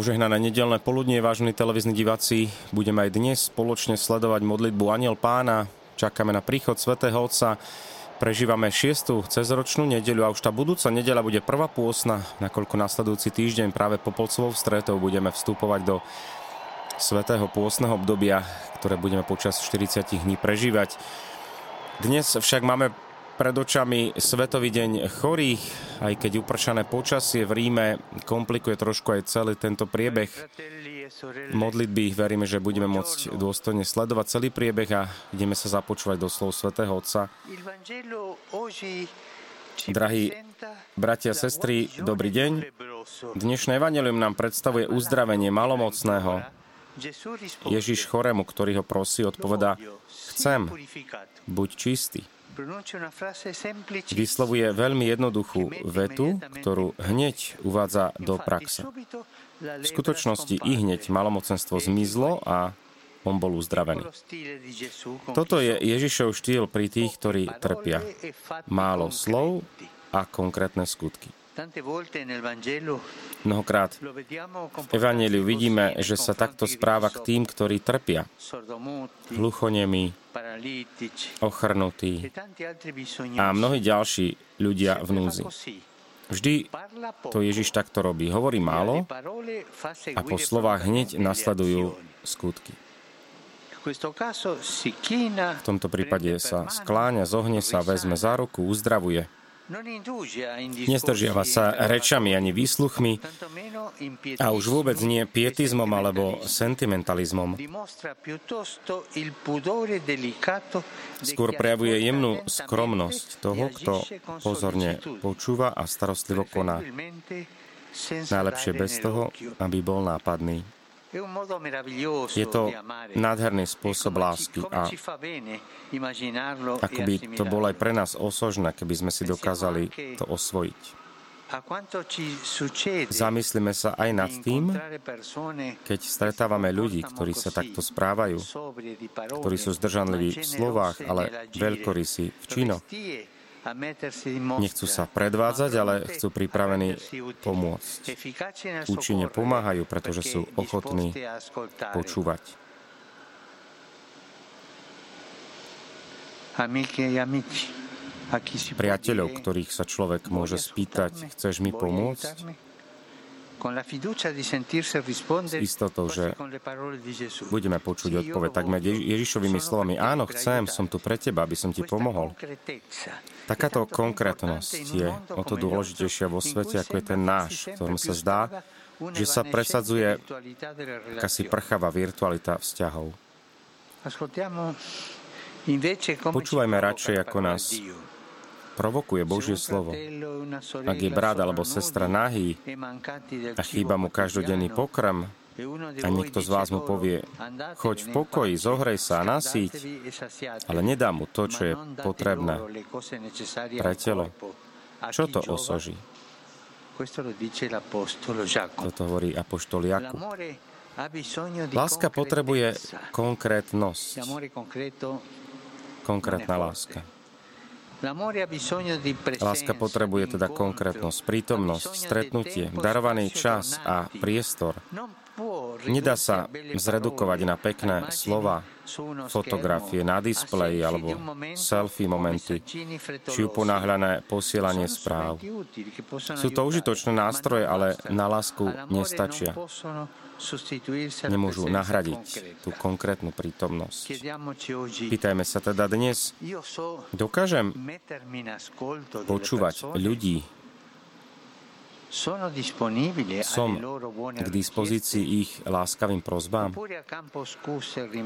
Požehnané nedelné poludnie, vážení televízni diváci. Budeme aj dnes spoločne sledovať modlitbu Aniel Pána. Čakáme na príchod svätého Otca. Prežívame šiestu cezročnú nedeľu a už tá budúca nedeľa bude prvá pôsna, nakoľko nasledujúci týždeň práve po polcovou stretov budeme vstupovať do svetého pôsneho obdobia, ktoré budeme počas 40 dní prežívať. Dnes však máme pred očami Svetový deň chorých, aj keď upršané počasie v Ríme komplikuje trošku aj celý tento priebeh modlitby. Veríme, že budeme môcť dôstojne sledovať celý priebeh a ideme sa započúvať do slov Svetého Otca. Drahí bratia a sestry, dobrý deň. Dnešné evanelium nám predstavuje uzdravenie malomocného. Ježiš chorému, ktorý ho prosí, odpovedá, chcem, buď čistý. Vyslovuje veľmi jednoduchú vetu, ktorú hneď uvádza do praxe. V skutočnosti i hneď malomocenstvo zmizlo a on bol uzdravený. Toto je Ježišov štýl pri tých, ktorí trpia. Málo slov a konkrétne skutky. Mnohokrát v Evangeliu vidíme, že sa takto správa k tým, ktorí trpia. Hluchonemí, ochrnutí a mnohí ďalší ľudia v núzi. Vždy to Ježiš takto robí. Hovorí málo a po slovách hneď nasledujú skutky. V tomto prípade sa skláňa, zohne sa, vezme za ruku, uzdravuje. Nestržiava sa rečami ani výsluchmi a už vôbec nie pietizmom alebo sentimentalizmom. Skôr prejavuje jemnú skromnosť toho, kto pozorne počúva a starostlivo koná. Najlepšie bez toho, aby bol nápadný. Je to nádherný spôsob lásky a ako by to bolo aj pre nás osožné, keby sme si dokázali to osvojiť. Zamyslíme sa aj nad tým, keď stretávame ľudí, ktorí sa takto správajú, ktorí sú zdržanliví v slovách, ale veľkorysí v činoch. Nechcú sa predvádzať, ale chcú pripravení pomôcť. Účinne pomáhajú, pretože sú ochotní počúvať. Priateľov, ktorých sa človek môže spýtať, chceš mi pomôcť? S istotou, že budeme počuť odpoveď. takmer Ježišovými slovami, áno, chcem, som tu pre teba, aby som ti pomohol. Takáto konkrétnosť je o to dôležitejšia vo svete, ako je ten náš, ktorom sa zdá, že sa presadzuje akási prchavá virtualita vzťahov. Počúvajme radšej, ako nás provokuje Božie slovo. Ak je brat alebo sestra nahý a chýba mu každodenný pokrm, a niekto z vás mu povie, choď v pokoji, zohrej sa a nasíť, ale nedá mu to, čo je potrebné pre telo. Čo to osoží? Toto hovorí apoštol Jakub. Láska potrebuje konkrétnosť. Konkrétna láska. Láska potrebuje teda konkrétnosť, prítomnosť, stretnutie, darovaný čas a priestor. Nedá sa zredukovať na pekné slova, fotografie na displeji alebo selfie momenty, či uponáhľané posielanie správ. Sú to užitočné nástroje, ale na lásku nestačia nemôžu nahradiť tú konkrétnu prítomnosť. Pýtajme sa teda dnes, dokážem počúvať ľudí, som k dispozícii ich láskavým prozbám?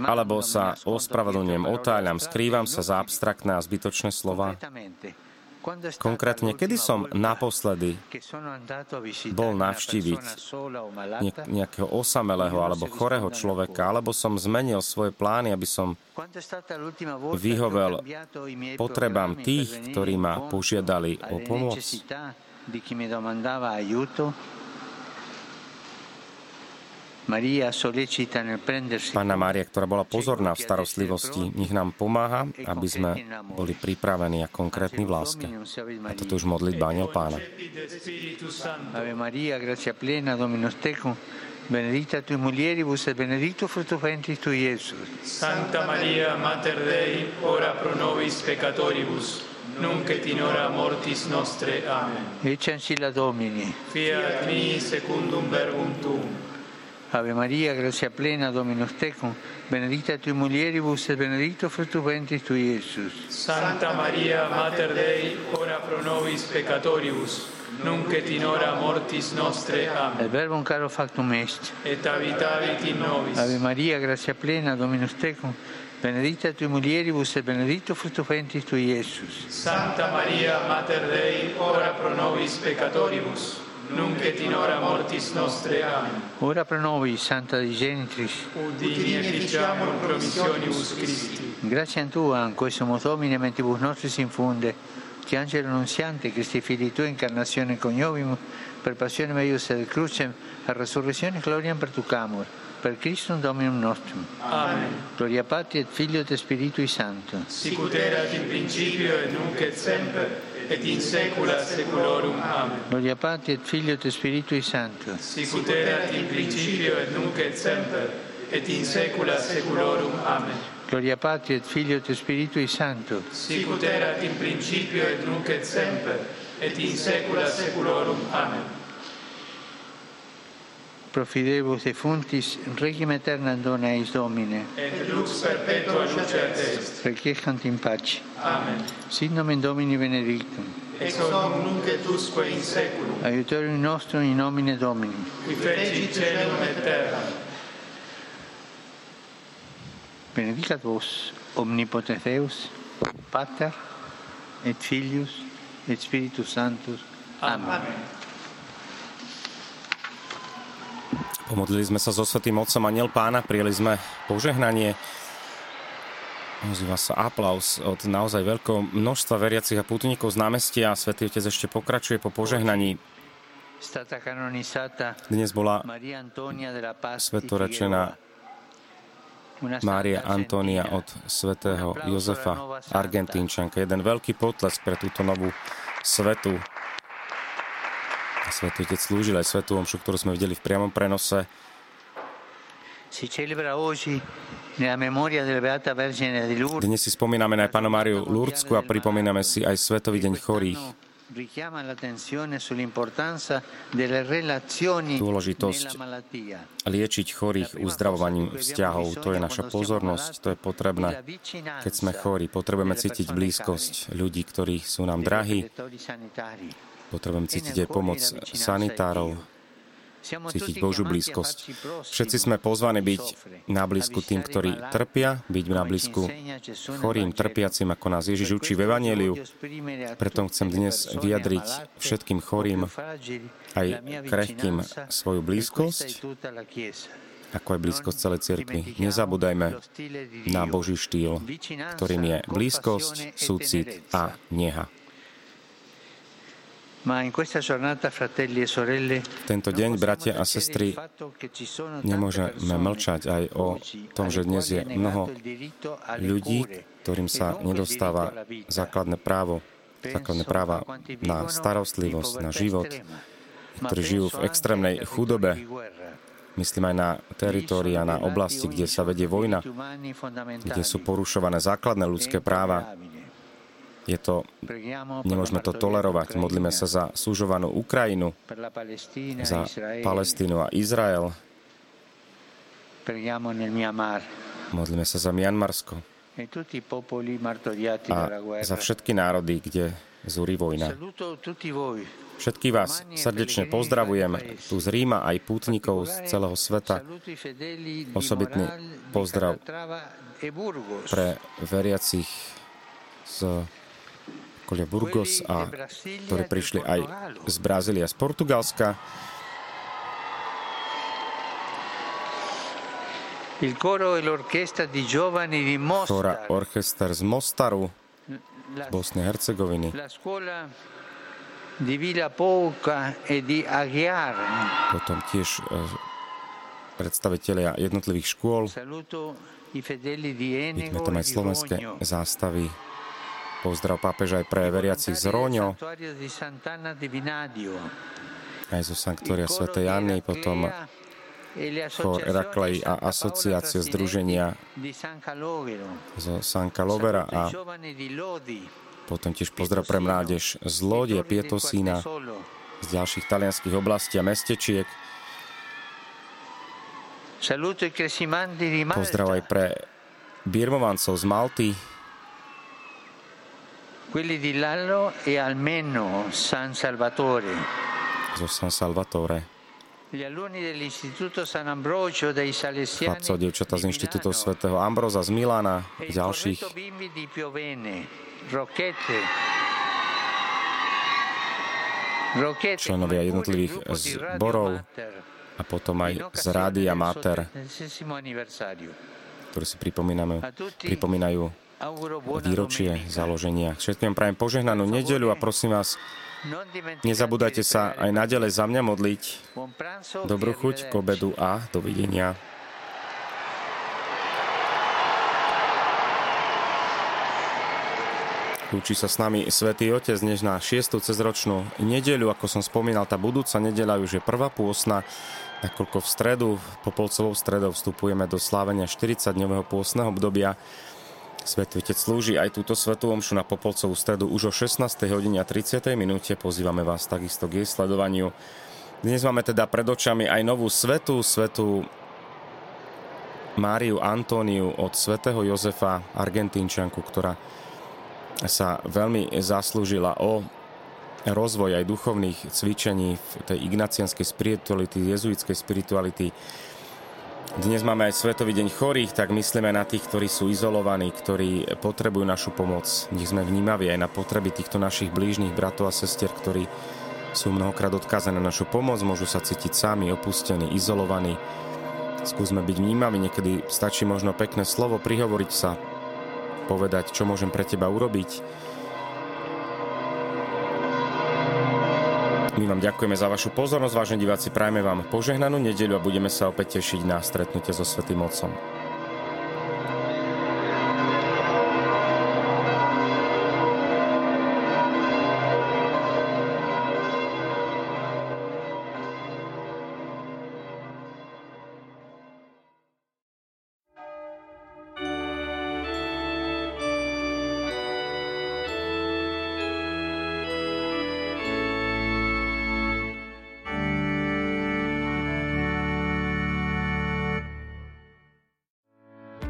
Alebo sa ospravedlňujem, otáľam, skrývam sa za abstraktné a zbytočné slova? Konkrétne, kedy som naposledy bol navštíviť nejakého osamelého alebo chorého človeka, alebo som zmenil svoje plány, aby som vyhovel potrebám tých, ktorí ma požiadali o pomoc? Pána Mária, ktorá bola pozorná v starostlivosti, nech nám pomáha, aby sme boli pripravení a konkrétni v láske. A toto už modliť Aniel Pána. Ave Maria, gracia plena, Dominus tecum, benedicta tui mulieribus et benedictus fructus ventris tui, Iesus. Santa Maria, Mater Dei, ora pro nobis peccatoribus, nunc et in hora mortis nostre. Amen. Ecce ancilla Domini. Fiat mi secundum verbum tuum. Ave Maria, gratia plena, Dominus tecum, benedicta tui mulieribus et benedictus fructus ventris tui, Iesus. Santa Maria, Mater Dei, ora pro nobis peccatoribus, nunc et in hora mortis nostre. Amen. Et verbum caro factum est. Et habitavit in nobis. Ave Maria, gratia plena, Dominus tecum, benedicta tui mulieribus et benedictus fructus ventris tui, Iesus. Santa Maria, Mater Dei, ora pro nobis peccatoribus, nunc et in hora mortis nostre. Amen. Ora pro nobis, Santa Dei Genitris, Udini et ficiamur promissionibus Christi. Grazie Tua, in questo Domine, mentibus nostris infunde, che angelo annunziante, Christi fili Tua, incarnazione coniovimus, per passione meius et crucem, a resurrezione gloriam pertucamur, per Christum Dominum nostrum. Amen. Gloria Patri et Filio et Spiritui Sancto. Sicut erat in principio et nunc et semper, et in saecula saeculorum. Amen. Gloria Patri et Filio et Spiritui Sancto. Sicut erat in principio et nunc et semper, et in saecula saeculorum. Amen. Gloria Patri et Filio et Spiritui Sancto. Sicut erat in principio et nunc et semper, et in saecula saeculorum. Amen. Profidebus defuntis, requiem aeternam dona eis Domine. Et lux perpetua lucet est. Requiescant in pace. Amen. Sit nomen Domini benedictum. Ex hoc nunc et usque in saeculum, Aiutorium nostrum in nomine Domini. qui feci celum et terra. Benedicat vos, omnipotens Deus, Pater, et Filius, et Spiritus Sanctus. Amen. Pomodlili sme sa so Svetým Otcom Aniel Pána, prijeli sme požehnanie. Ozýva sa aplaus od naozaj veľkého množstva veriacich a pútnikov z námestia. Svetý Otec ešte pokračuje po požehnaní. Dnes bola svetorečená Mária Antónia od svätého Jozefa, Argentínčanka. Jeden veľký potlesk pre túto novú svetu. Svetý Otec slúžil aj svetú omšu, ktorú sme videli v priamom prenose. Dnes si spomíname na Panu Máriu Lurdsku a pripomíname si aj Svetový deň chorých. Dôležitosť liečiť chorých uzdravovaním vzťahov. To je naša pozornosť, to je potrebné. Keď sme chorí, potrebujeme cítiť blízkosť ľudí, ktorí sú nám drahí. Potrebujeme cítiť aj pomoc sanitárov, cítiť Božú blízkosť. Všetci sme pozvaní byť na blízku tým, ktorí trpia, byť na blízku chorým, trpiacim, ako nás Ježiš učí v Evangeliu. Preto chcem dnes vyjadriť všetkým chorým, aj krehkým svoju blízkosť, ako aj blízkosť celej cirkvi. Nezabúdajme na Boží štýl, ktorým je blízkosť, súcit a neha. Tento deň, bratia a sestry, nemôžeme mlčať aj o tom, že dnes je mnoho ľudí, ktorým sa nedostáva základné právo, základné práva na starostlivosť, na život, ktorí žijú v extrémnej chudobe. Myslím aj na teritória, na oblasti, kde sa vedie vojna, kde sú porušované základné ľudské práva. Je to, nemôžeme to tolerovať. Modlíme sa za súžovanú Ukrajinu, za Palestínu a Izrael. Modlíme sa za Mianmarsko a za všetky národy, kde zúri vojna. Všetkých vás srdečne pozdravujem tu z Ríma aj pútnikov z celého sveta. Osobitný pozdrav pre veriacich z okolia Burgos a ktorí prišli aj z Brazílie a z Portugalska. Il coro e l'orchestra di giovani di Chora Mostar. orchester z Mostaru, La, Bosnej Hercegoviny. la scuola di Villa Pouca e di Aguiar. Potom tiež e, predstavitelia jednotlivých škôl. Vidíme tam e aj di slovenské zástavy. Pozdrav pápeža aj pre veriacich z Róňo, aj zo svätej di Anny, potom Chor Eraklej a asociácie združenia zo San Calovera a potom tiež pozdrav pre mládež z Lodi a Pietosína z ďalších talianských oblastí a mestečiek. Pozdrav aj pre birmovancov z Malty, quelli di Lallo e almeno San Salvatore. Zo San Salvatore. Gli alunni dell'Istituto San Ambrogio dei Salesiani Chlapcov, dievčatá z Inštitútu svätého Ambroza z Milána, e ďalších. bimbi di Piovene, Rocchette, Rocchette, Členovia come jednotlivých pure il gruppo di Radio zborov Mater, a potom aj in z occasione Rádia del Mater, sottantesimo anniversario. ktoré si pripomíname, A tutti pripomínajú auguro buona výročie založenia. Všetkým prajem požehnanú nedeľu a prosím vás, nezabúdajte sa aj naďalej za mňa modliť. Dobrú chuť k obedu a dovidenia. Lúči sa s nami Svetý Otec dnes na 6. cezročnú nedeľu. Ako som spomínal, tá budúca nedeľa už je prvá pôsna, nakoľko v stredu, popolcovou stredou vstupujeme do slávenia 40-dňového pôsneho obdobia. Svetý Otec slúži aj túto svetú omšu na Popolcovú stredu už o 16. hodine a 30. minúte. Pozývame vás takisto k jej sledovaniu. Dnes máme teda pred očami aj novú svetu, svetu Máriu Antóniu od svätého Jozefa, Argentínčanku, ktorá sa veľmi zaslúžila o rozvoj aj duchovných cvičení v tej ignacianskej spirituality, jezuitskej spirituality. Dnes máme aj Svetový deň chorých, tak myslíme na tých, ktorí sú izolovaní, ktorí potrebujú našu pomoc. Nech sme vnímaví aj na potreby týchto našich blížnych bratov a sestier, ktorí sú mnohokrát odkázaní na našu pomoc, môžu sa cítiť sami, opustení, izolovaní. Skúsme byť vnímaví, niekedy stačí možno pekné slovo, prihovoriť sa, povedať, čo môžem pre teba urobiť. My vám ďakujeme za vašu pozornosť, vážení diváci, prajme vám požehnanú nedeľu a budeme sa opäť tešiť na stretnutie so Svetým Otcom.